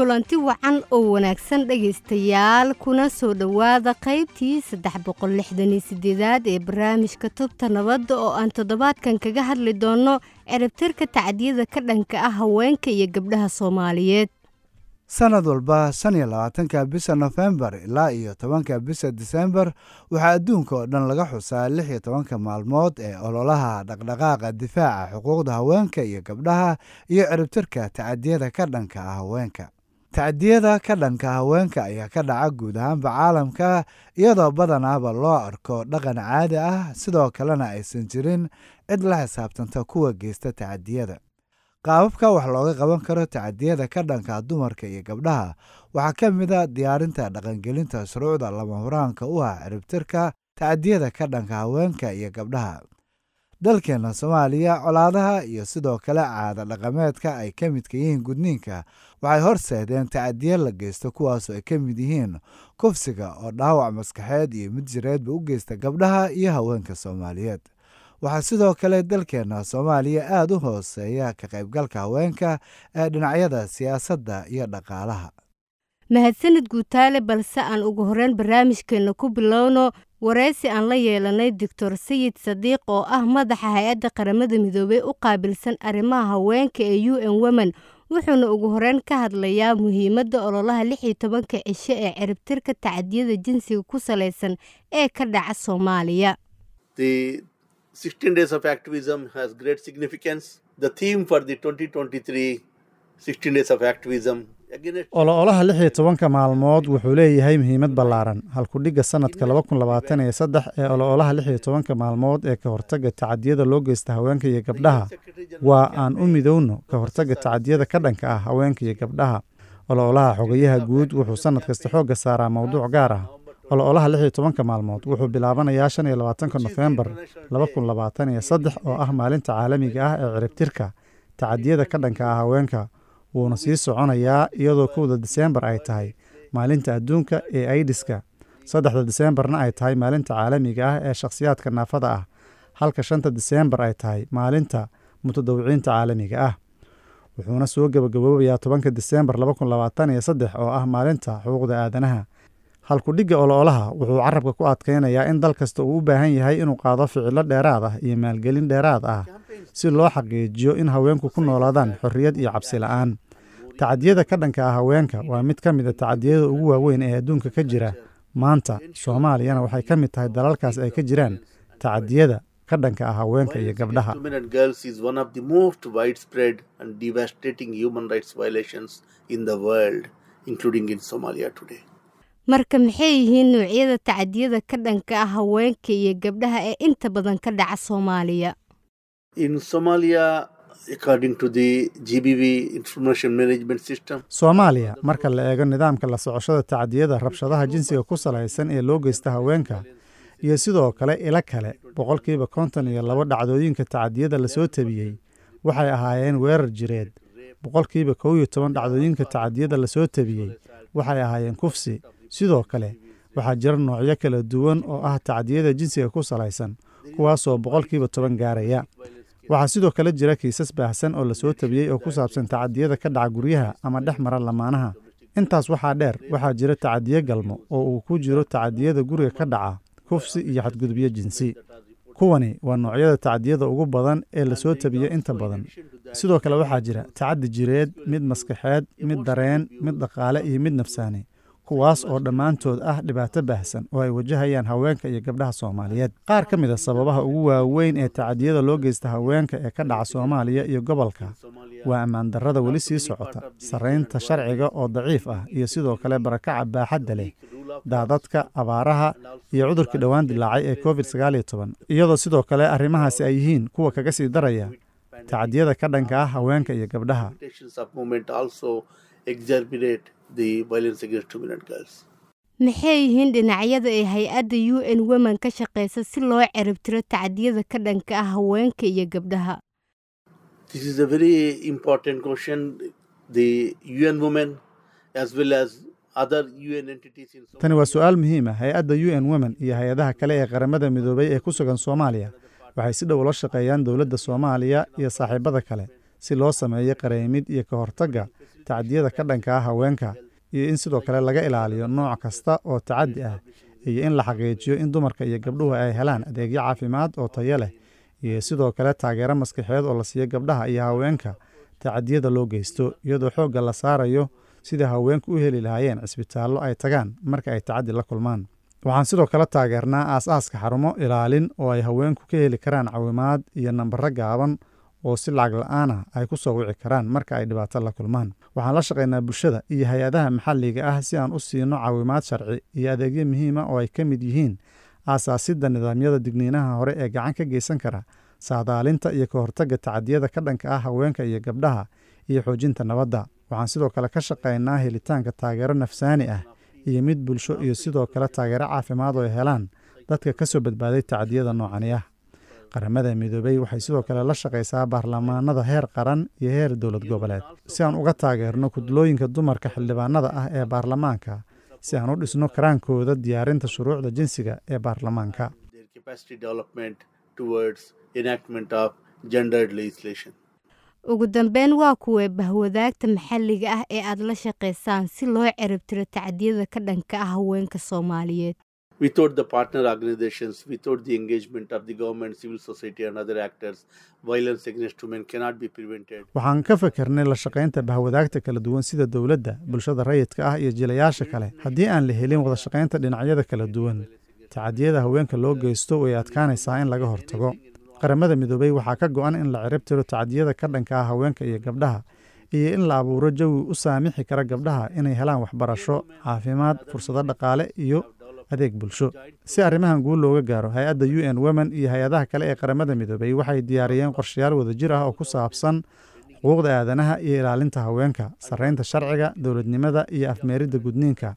kulanti wacan oo wanaagsan dhegaystayaal kuna soo dhowaada qaybtii saddex boqol lixdan iyo sideedaad ee barnaamijka tubta nabadda oo aan toddobaadkan kaga hadli doonno ciribtirka tacdiyada ka dhanka ah haweenka iyo gabdhaha soomaaliyeed. Sanad walba shan iyo labaatanka bisha nofembar ilaa iyo tobanka bisha disembar waxaa adduunka oo dhan laga xusaa lix iyo tobanka maalmood ee ololaha dhaqdhaqaaqa difaaca xuquuqda haweenka iyo gabdhaha iyo ciribtirka tacadiyada ka dhanka ah haweenka tacdiyada ka dhanka haweenka ayaa ka dhaca guud ahaanba caalamka iyadoo badanaaba loo arko dhaqan caadi ah. Sidoo kalena aysan jirin cid la xisaabtanta kuwa geysta tacadiyada qaababka wax looga qaban karo tacadiyada ka dhanka dumarka iyo gabdhaha waxaa ka mid a diyaarinta dhaqangelinta shuruucda lama huraanka u ah ciribtirka tacadiyada ka dhanka haweenka iyo gabdhaha dalkeenna soomaaliya colaadaha iyo sidoo kale caada dhaqameedka ay ka midka yihiin gudniinka waxay horseedeen tacadiya la geysto kuwaasoo ay ka mid yihiin kufsiga oo dhaawac maskaxeed iyo mid jireedba u geysta gabdhaha iyo haweenka soomaaliyeed. Waxaa sidoo kale dalkeenna soomaaliya aad u hooseeya ka qaybgalka haweenka ee dhinacyada siyaasadda iyo dhaqaalaha. Mahadsanid guutaale balse aan ugu horreyn barnaamijkeenna ku bilowno waraysi aan la yeelanay doctor sayid sadiiq oo ah madaxa hay'adda qaramada midoobey u qaabilsan arrimaha haweenka ee u n women wuxuuna ugu horeyn ka hadlayaa muhiimadda ololaha lix iyo tobanka cisho ee ciribtirka tacadiyada jinsiga ku salaysan ee ka dhaca soomaaliya 16 days of activism has great significance. The theme for the 2023 16 days of activism ololaha lix iyo tobanka maalmood wuxuu leeyahay muhiimad ballaaran. Halkudhigga sanadka laba kun labaatan iyo saddex ee ololaha lix iyo tobanka maalmood ee ka hortagga tacadiyada loo geysta haweenka iyo gabdhaha. Waa aan u midowno ka hortagga tacadiyada ka dhanka ah haweenka iyo gabdhaha. Ololaha xogayaha guud wuxuu sannad kasta xoogga saaraa mowduuc gaar ah. Ololaha lix iyo tobanka maalmood wuxuu bilaabanayaa shan iyo labaatanka nofembar laba kun labaatan iyo saddex oo ah maalinta caalamiga ah ee ciribtirka tacadiyada ka dhanka ah haweenka wuuna sii soconayaa iyadoo kowda diseembar ay tahay maalinta adduunka ee aidiska saddexda diseembarna ay tahay maalinta caalamiga ah ee shakhsiyaadka naafada ah halka shanta diseembar ay tahay maalinta mutadawiciinta caalamiga ah. Wuxuuna soo gebagaboobayaa tobanka diseembar oo ah maalinta xuquuqda aadanaha. Halkudhigga ololaha wuxuu carabka ku adkaynayaa in dal kasta uu u baahan yahay inuu qaado ficilo dheeraad ah iyo maalgelin dheeraad ah si loo xaqiijiyo in haweenku ku noolaadaan xorriyad iyo cabsi la'aan. Tacadiyada ka dhanka ah haweenka waa mid ka mida tacadiyada ugu waaweyn ee adduunka ka jira. Maanta soomaaliyana waxay ka mid tahay dalalkaas ay ka jiraan tacadiyada ka dhanka ah haweenka iyo gabdhaha. Marka maxay yihiin noocyada tacadiyada ka dhanka ah haweenka iyo gabdhaha ee inta badan ka dhaca soomaaliya soomaaliya marka la eego nidaamka la socoshada tacadiyada rabshadaha jinsiga ku salaysan ee loo geysta haweenka iyo sidoo kale ilo kale boqolkiiba konton iyo labo dhacdooyinka tacadiyada la soo tabiyey waxay ahaayeen weerar jireed. Boqolkiiba kow iyo toban dhacdooyinka tacadiyada la soo tabiyey waxay ahaayeen kufsi. Sidoo kale waxaa jira noocyo kala duwan oo ah tacdiyada jinsiga ku salaysan kuwaasoo boqolkiiba toban gaaraya waxaa sidoo kale jira kiisas baahsan oo la soo tabiyey oo ku saabsan tacadiyada ka dhaca guryaha ama dhex mara lamaanaha. Intaas waxaa dheer waxaa jira tacadiyo galmo oo uu ku jiro tacadiyada guriga ka dhaca kufsi iyo xadgudubyo jinsi. Kuwani waa noocyada tacadiyada ugu badan ee la soo tabiyo inta badan. Sidoo kale waxaa jira tacadi jireed mid maskaxeed mid dareen mid dhaqaale iyo mid nafsaani kuwaas oo dhammaantood ah dhibaato baahsan oo ay wajahayaan haweenka iyo gabdhaha soomaaliyeed. Qaar ka mid a sababaha ugu waaweyn ee tacadiyada loo geysta haweenka ee ka dhaca soomaaliya iyo gobolka waa ammaan darrada weli sii socota sarraynta sharciga oo daciif ah iyo sidoo kale barakaca baaxadda leh daadadka abaaraha iyo cudurkii dhowaan dilaacay ee covid iyadoo sidoo kale arrimahaasi ay yihiin kuwa kaga sii daraya tacadiyada ka dhanka ah haweenka iyo gabdhaha maxay yihiin dhinacyada ee hay'adda u n women ka shaqeysa si loo ciribtiro tacadiyada ka dhanka ah haweenka iyo gabdhaha. This is a very important question. The UN Women, as well as other UN entities in tani waa su'aal muhiim ah. Hay'adda u n women iyo hay'adaha kale ee qaramada midoobay ee ku sugan soomaaliya waxay si dhow ula shaqeeyaan dowladda soomaaliya iyo saaxiibada kale si loo sameeyo qareemid iyo ka hortagga tacdiyada ka dhanka ah haweenka iyo in sidoo kale laga ilaaliyo nooc kasta oo tacaddi ah iyo in la xaqiijiyo in dumarka iyo gabdhuhu ay helaan adeegyo caafimaad oo tayo leh iyo sidoo kale taageero maskaxeed oo la siiyo gabdhaha iyo haweenka tacadiyada loo geysto iyadoo xoogga la saarayo sidai haweenku u heli lahaayeen cisbitaallo ay tagaan marka ay tacaddi la kulmaan. Waxaan sidoo kale taageernaa aas-aaska xarumo ilaalin oo ay haweenku ka heli karaan cawimaad iyo nambaro gaaban oo si lacag la'aan ah ay ku soo wici karaan marka ay dhibaato la kulmaan. Waxaan la shaqaynaa bulshada iyo hay'adaha maxalliga ah si aan u siino caawimaad sharci iyo adeegyo muhiima oo ay ka mid yihiin aasaasidda nidaamyada digniinaha hore ee gacan ka geysan kara saadaalinta iyo ka hortagga tacadiyada ka dhanka ah haweenka iyo gabdhaha iyo xoojinta nabadda. Waxaan sidoo kale ka shaqaynaa helitaanka taageero nafsaani ah iyo mid bulsho iyo sidoo kale taageero caafimaad oo helaan dadka ka soo badbaaday tacadiyada noocani ah qaramada midoobey waxay sidoo kale la shaqaysaa baarlamaanada heer qaran iyo heer dowlad goboleed. Si aan uga taageerno kudlooyinka dumarka xildhibaanada ah ee baarlamaanka si aan u dhisno karaankooda diyaarinta shuruucda jinsiga ee baarlamaanka. Ugu dambeyn waa kuwee bahwadaagta maxalliga ah ee aad la shaqaysaan si loo ciribtiro tacdiyada ka dhanka ah haweenka soomaaliyeed without the partner organizations, without the engagement of the government, civil society, and other actors, violence against women cannot be prevented. waxaan ka fikirnay la shaqaynta bahwadaagta kala duwan sida dowladda bulshada rayidka ah iyo jilayaasha kale haddii aan la helin wada shaqaynta dhinacyada kala duwan tacadiyada haweenka loo geysto way adkaanaysaa in laga hortago qaramada midoobey waxaa ka go-an in la ciribtiro tacdiyada ka dhanka ah haweenka iyo gabdhaha iyo in la abuuro jawi u saamixi kara gabdhaha inay helaan waxbarasho caafimaad fursado dhaqaale iyo adeeg bulsho. Si arrimahan guul looga gaaro hay'adda u n women iyo hay'adaha kale ee qaramada midoobey waxay diyaariyeen qorshayaal wadajir ah oo ku saabsan xuquuqda aadanaha iyo ilaalinta haweenka sarreynta sharciga dowladnimada iyo afmeeridda gudniinka.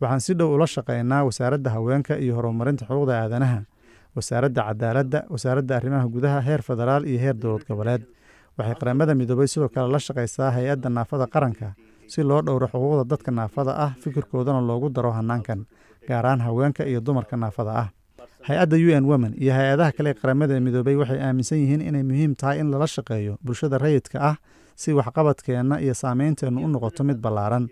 Waxaan si dhow ula shaqaynaa wasaaradda haweenka iyo horumarinta xuquuqda aadanaha wasaaradda cadaaladda wasaaradda arrimaha gudaha heer federaal iyo heer dowlad goboleed. Waxay qaramada midoobey sidoo kale la shaqaysaa hay'adda naafada qaranka si loo dhowro xuquuqda dadka naafada ah fikirkoodana loogu daro hanaankan gaaraan haweenka iyo dumarka naafada ah. Hay'adda u n women iyo hay'adaha kale ee qaramada midoobey waxay aaminsan yihiin inay muhiim tahay in lala shaqeeyo bulshada rayidka ah si waxqabadkeenna iyo saameynteennu u noqoto mid ballaaran.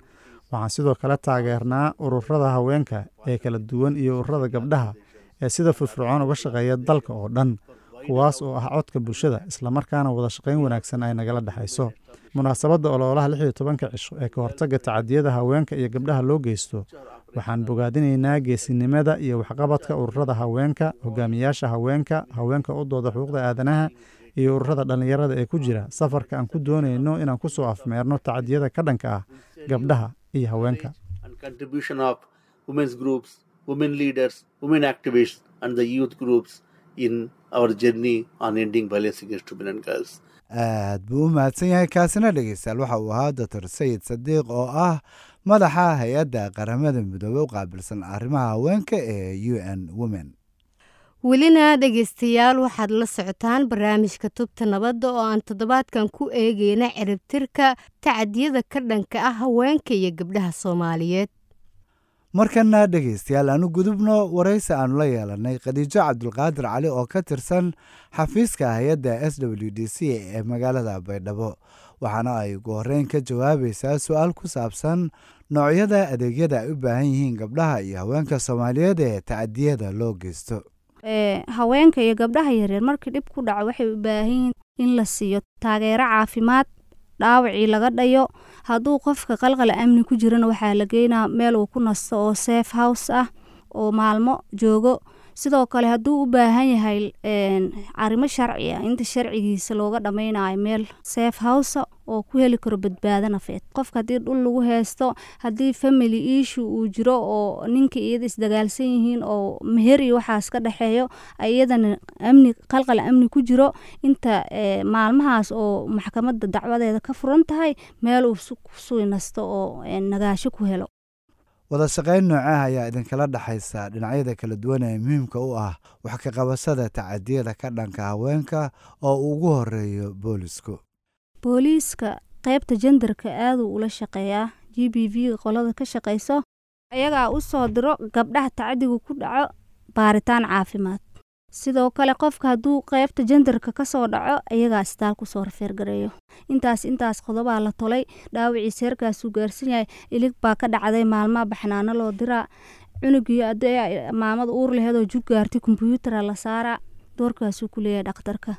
Waxaan sidoo kale taageernaa ururada haweenka ee kala duwan iyo ururada gabdhaha ee sida firfircoon uga shaqeeya dalka oo dhan kuwaas oo ah codka bulshada islamarkaana wada shaqayn wanaagsan ay nagala dhexayso munaasabadda ololaha lix iyo tobanka cisho ee ka hortagga tacadiyada haweenka iyo gabdhaha loo geysto waxaan bogaadinaynaa geesinimada iyo waxqabadka ururada haweenka hogaamiyaasha haweenka haweenka u dooda xuquuqda aadanaha iyo ururada dhallinyarada ee ku jira. Safarka aan ku doonayno inaan ku soo afmeerno tacadiyada ka dhanka ah gabdhaha iyo haweenka. Aad buu u mahadsan yahay kaasina dhegeystayaal waxa uu ahaa doctor sayid sadiiq oo ah madaxa hay'adda qaramada midoobey u qaabilsan arrimaha haweenka ee u n women. Welina dhegeystayaal waxaad la socotaan barnaamijka tubta nabadda oo aan toddobaadkan ku eegeyna ciribtirka tacadiyada ka dhanka ah haweenka iyo gabdhaha soomaaliyeed. Markana dhegeystayaal aanu gudubno waraysi aanu la yeelanay khadiijo cabdulqaadir cali oo ka tirsan xafiiska hay'adda s w d c ee magaalada baydhabo waxaana ay ugu horeyn ka jawaabaysaa su'aal ku saabsan noocyada adeegyada ay u baahan yihiin gabdhaha iyo haweenka soomaaliyeed ee tacadiyada loo geysto. Haweenka iyo gabdhaha yaryar markii dhib ku dhaco waxay u baahan yihiin in la siiyo taageero caafimaad dhaawacii laga dhayo. Hadduu qofka qalqala amni ku jirana waxaa la geynaa meel uu ku nasto oo safe house ah oo maalmo joogo sidoo kale hadduu u baahan yahay arrimo sharci ah inta sharcigiisa looga dhammaynayo meel safe house oo ku heli karo badbaado nafeed. Qofka haddii dhul lagu haysto haddii family issue uu jiro oo ninka iyada isdagaalsan yihiin oo meher iyo waxaas ka dhexeeyo iyadana amni qalqal amni ku jiro inta maalmahaas oo maxkamadda dacwadeeda ka furan tahay meel uu kusui nasto oo nagaasho ku helo wada shaqayn noocaah ayaa idinkala dhexaysa dhinacyada kala duwan ee muhiimka u ah wax ka qabashada tacadiyada ka dhanka haweenka oo ugu horeeyo boolisku booliiska qaybta jendarka aaduu ula shaqeeyaa g b v qolada ka shaqayso ayagaa u soo diro gabdhaha tacadigu ku dhaco baaritaan caafimaad sidoo kale qofka hadduu qeybta jendarka ka soo dhaco iyagaa istaal ku soo rafeergareeyo intaas intaas qodobaa la tolay dhaawacii seerkaasuu gaarsan yahay ilig baa ka dhacday maalmaha baxnaano loo diraa. Cunugii maamada uur laheedoo jug gaartay kombyuutara la saaraa doorkaasuu ku leeyahay dhakhtarka.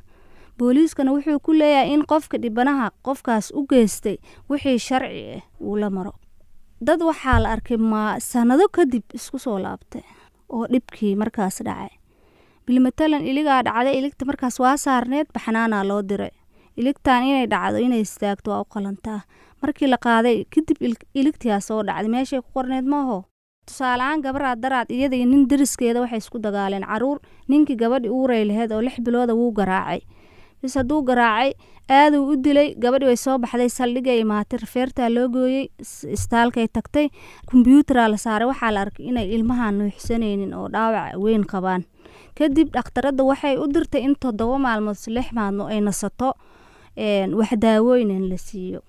Booliiskana wuxuu ku leeyahay in qofka dhibanaha qofkaas u geystay wixii sharci ah uu la maro. Dad waxaa la arkay ma sanado kadib isku soo laabtay oo dhibkii markaas dhacay bilmatalan iligaa dhacday iligta markaas waa saarneed baxnaanaa loo diray. Iligtan inay dhacdo inay istaagto waa u qalantaa markii la qaaday kadib iligtiyaa soo dhacday. Meeshay ku qorneed maaho? Tusaaleahaan gabaraad daraad iyada iyo nin dariskeeda waxay isku dagaaleen. Caruur ninkii gabadhi uuray laheyd oo lix bilooda wuu garaacay bis hadduu garaacay aaduu u dilay gabadhi way soo baxday saldhigay imaatay rafeertaa loo gooyey istaalkay tagtay kombyuutara la saaray. Waxaa la arkay inay ilmaha nuuxsanaynin oo dhaawac weyn qabaan. Kadib dhakhtaradda waxay u dirtay in toddoba maalmood lix maalmood ay nasato wax daawooynan la siiyo.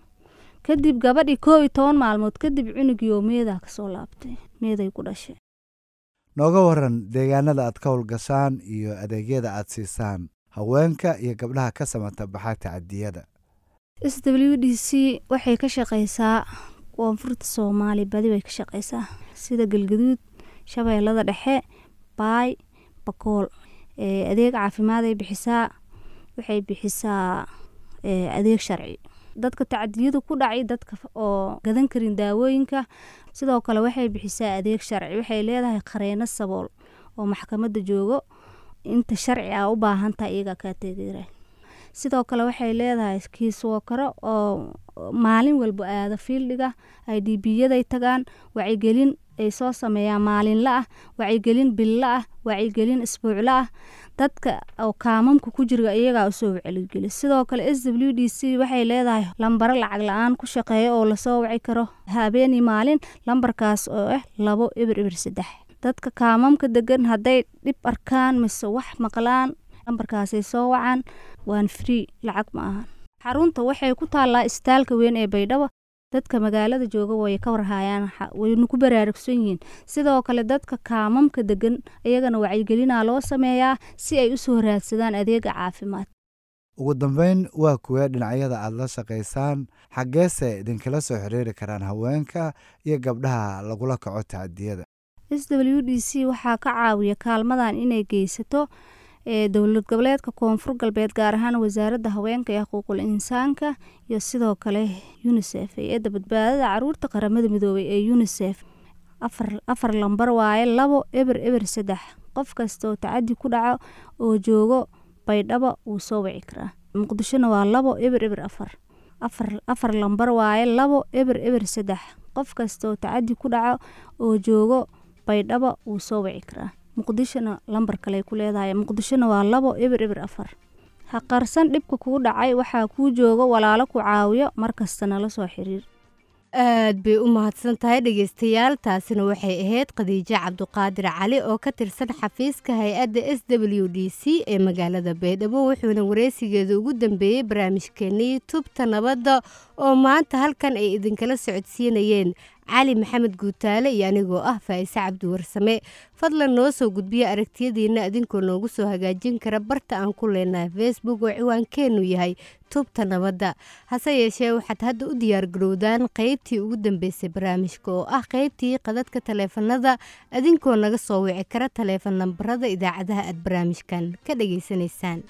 Kadib gabadhii koob iyo toban maalmood kadib cunugii meedaa ka soo laabtay meeday ku dhashay. Nooga waran deegaanada aad ka howlgashaan iyo adeegyada aad siisaan haweenka iyo gabdhaha ka samata baxa tacadiyada s w d c waxay ka shaqeysaa koonfurta soomaali badi way ka shaqeysaa sida galgaduud shabeellada dhexe baay bakool. Adeeg caafimaad bixisaa waxay bixisaa adeeg sharci. Dadka tacadiyada ku dhacay dadka oo gadan karin daawooyinka sidoo kale waxay bixisaa adeeg sharci waxay leedahay qareeno sabool oo maxkamadda joogo inta sharci a u baahantaha iyagaa kaa tegeera sidoo kale waxay leedahay kiiswookaro oo maalin walba aada fiildhiga ay dhibiyaday tagaan wacyigelin ay soo sameeyaan maalinla ah wacyigelin billa ah wacyigelin isbuucla ah. Dadka oo kaamamka ku jira iyagaa u soo waceligeli sidoo kale s w d c waxay leedahay lambaro lacag la'aan ku shaqeeya oo la soo waci karo. Habeeni maalin lambarkaas oo ah labo ibir ibir saddex dadka kaamamka degan hadday dhib arkaan mise wax maqlaan lambarkaasay soo wacaan waan free lacag ma ahan. Xarunta waxay ku taallaa istaalka weyn ee baydhabo dadka magaalada jooga way ka warhayaan wayna ku baraarugsan yihiin. Sidoo kale dadka kaamamka degan iyagana wacyigelinaa loo sameeyaa si ay u soo raadsadaan adeega caafimaad. Ugu dambeyn waa kuwee dhinacyada aad la shaqaysaan xaggeese idinkala soo xiriiri karaan haweenka iyo gabdhaha lagula kaco tacadiyada s w d c waxaa ka caawiya kaalmadan inay geysato dowlad goboleedka koonfur galbeed gaar ahaan wasaaradda haweenka ee xuquuqul insaanka iyo sidoo kale unisef hay'adda badbaadada carruurta qaramada midoobay ee unisef afar lambar waaye labo eber eber saddex. Qof kasta oo tacadi ku dhaco oo joogo baydhabo wuu soo wici karaa. Muqdishona waa labo eber eber afar. Afar lambar waaye labo eber eber saddex. Qof kasta oo tacadi ku dhaco oo joogo baydhabo wuu soo wici karaa muqdishona lambar kale ku leedahay. Muqdishona waa labo eber eber afar. Ha qarsan dhibka kuu dhacay waxaa kuu jooga walaalo ku caawiyo markasta nala soo xiriir. Aad bay u mahadsan tahay dhegeystayaal taasina waxay ahayd khadiijo cabduqaadir cali oo ka tirsan xafiiska hay'adda s w d c ee magaalada baydhabo wuxuuna wareysigeeda ugu dambeeyey barnaamijkeennii tubta nabadda oo maanta halkan ay idinkala socodsiinayeen cali maxamed guutaale iyo anigoo ah faa'ise cabdiwarsame fadlan noo soo gudbiya aragtiyadiina idinkoo noogu soo hagaajin kara barta aan ku leenahay facebook oo ciwaankeennu yahay tubta nabadda. Hase yeeshee waxaad hadda u diyaargarowdaan qaybtii ugu dambeysay barnaamijka oo ah qaybtii qadadka taleefanada idinkoo naga soo wici kara taleefan nambarada idaacadaha aad barnaamijkan ka dhageysanaysaan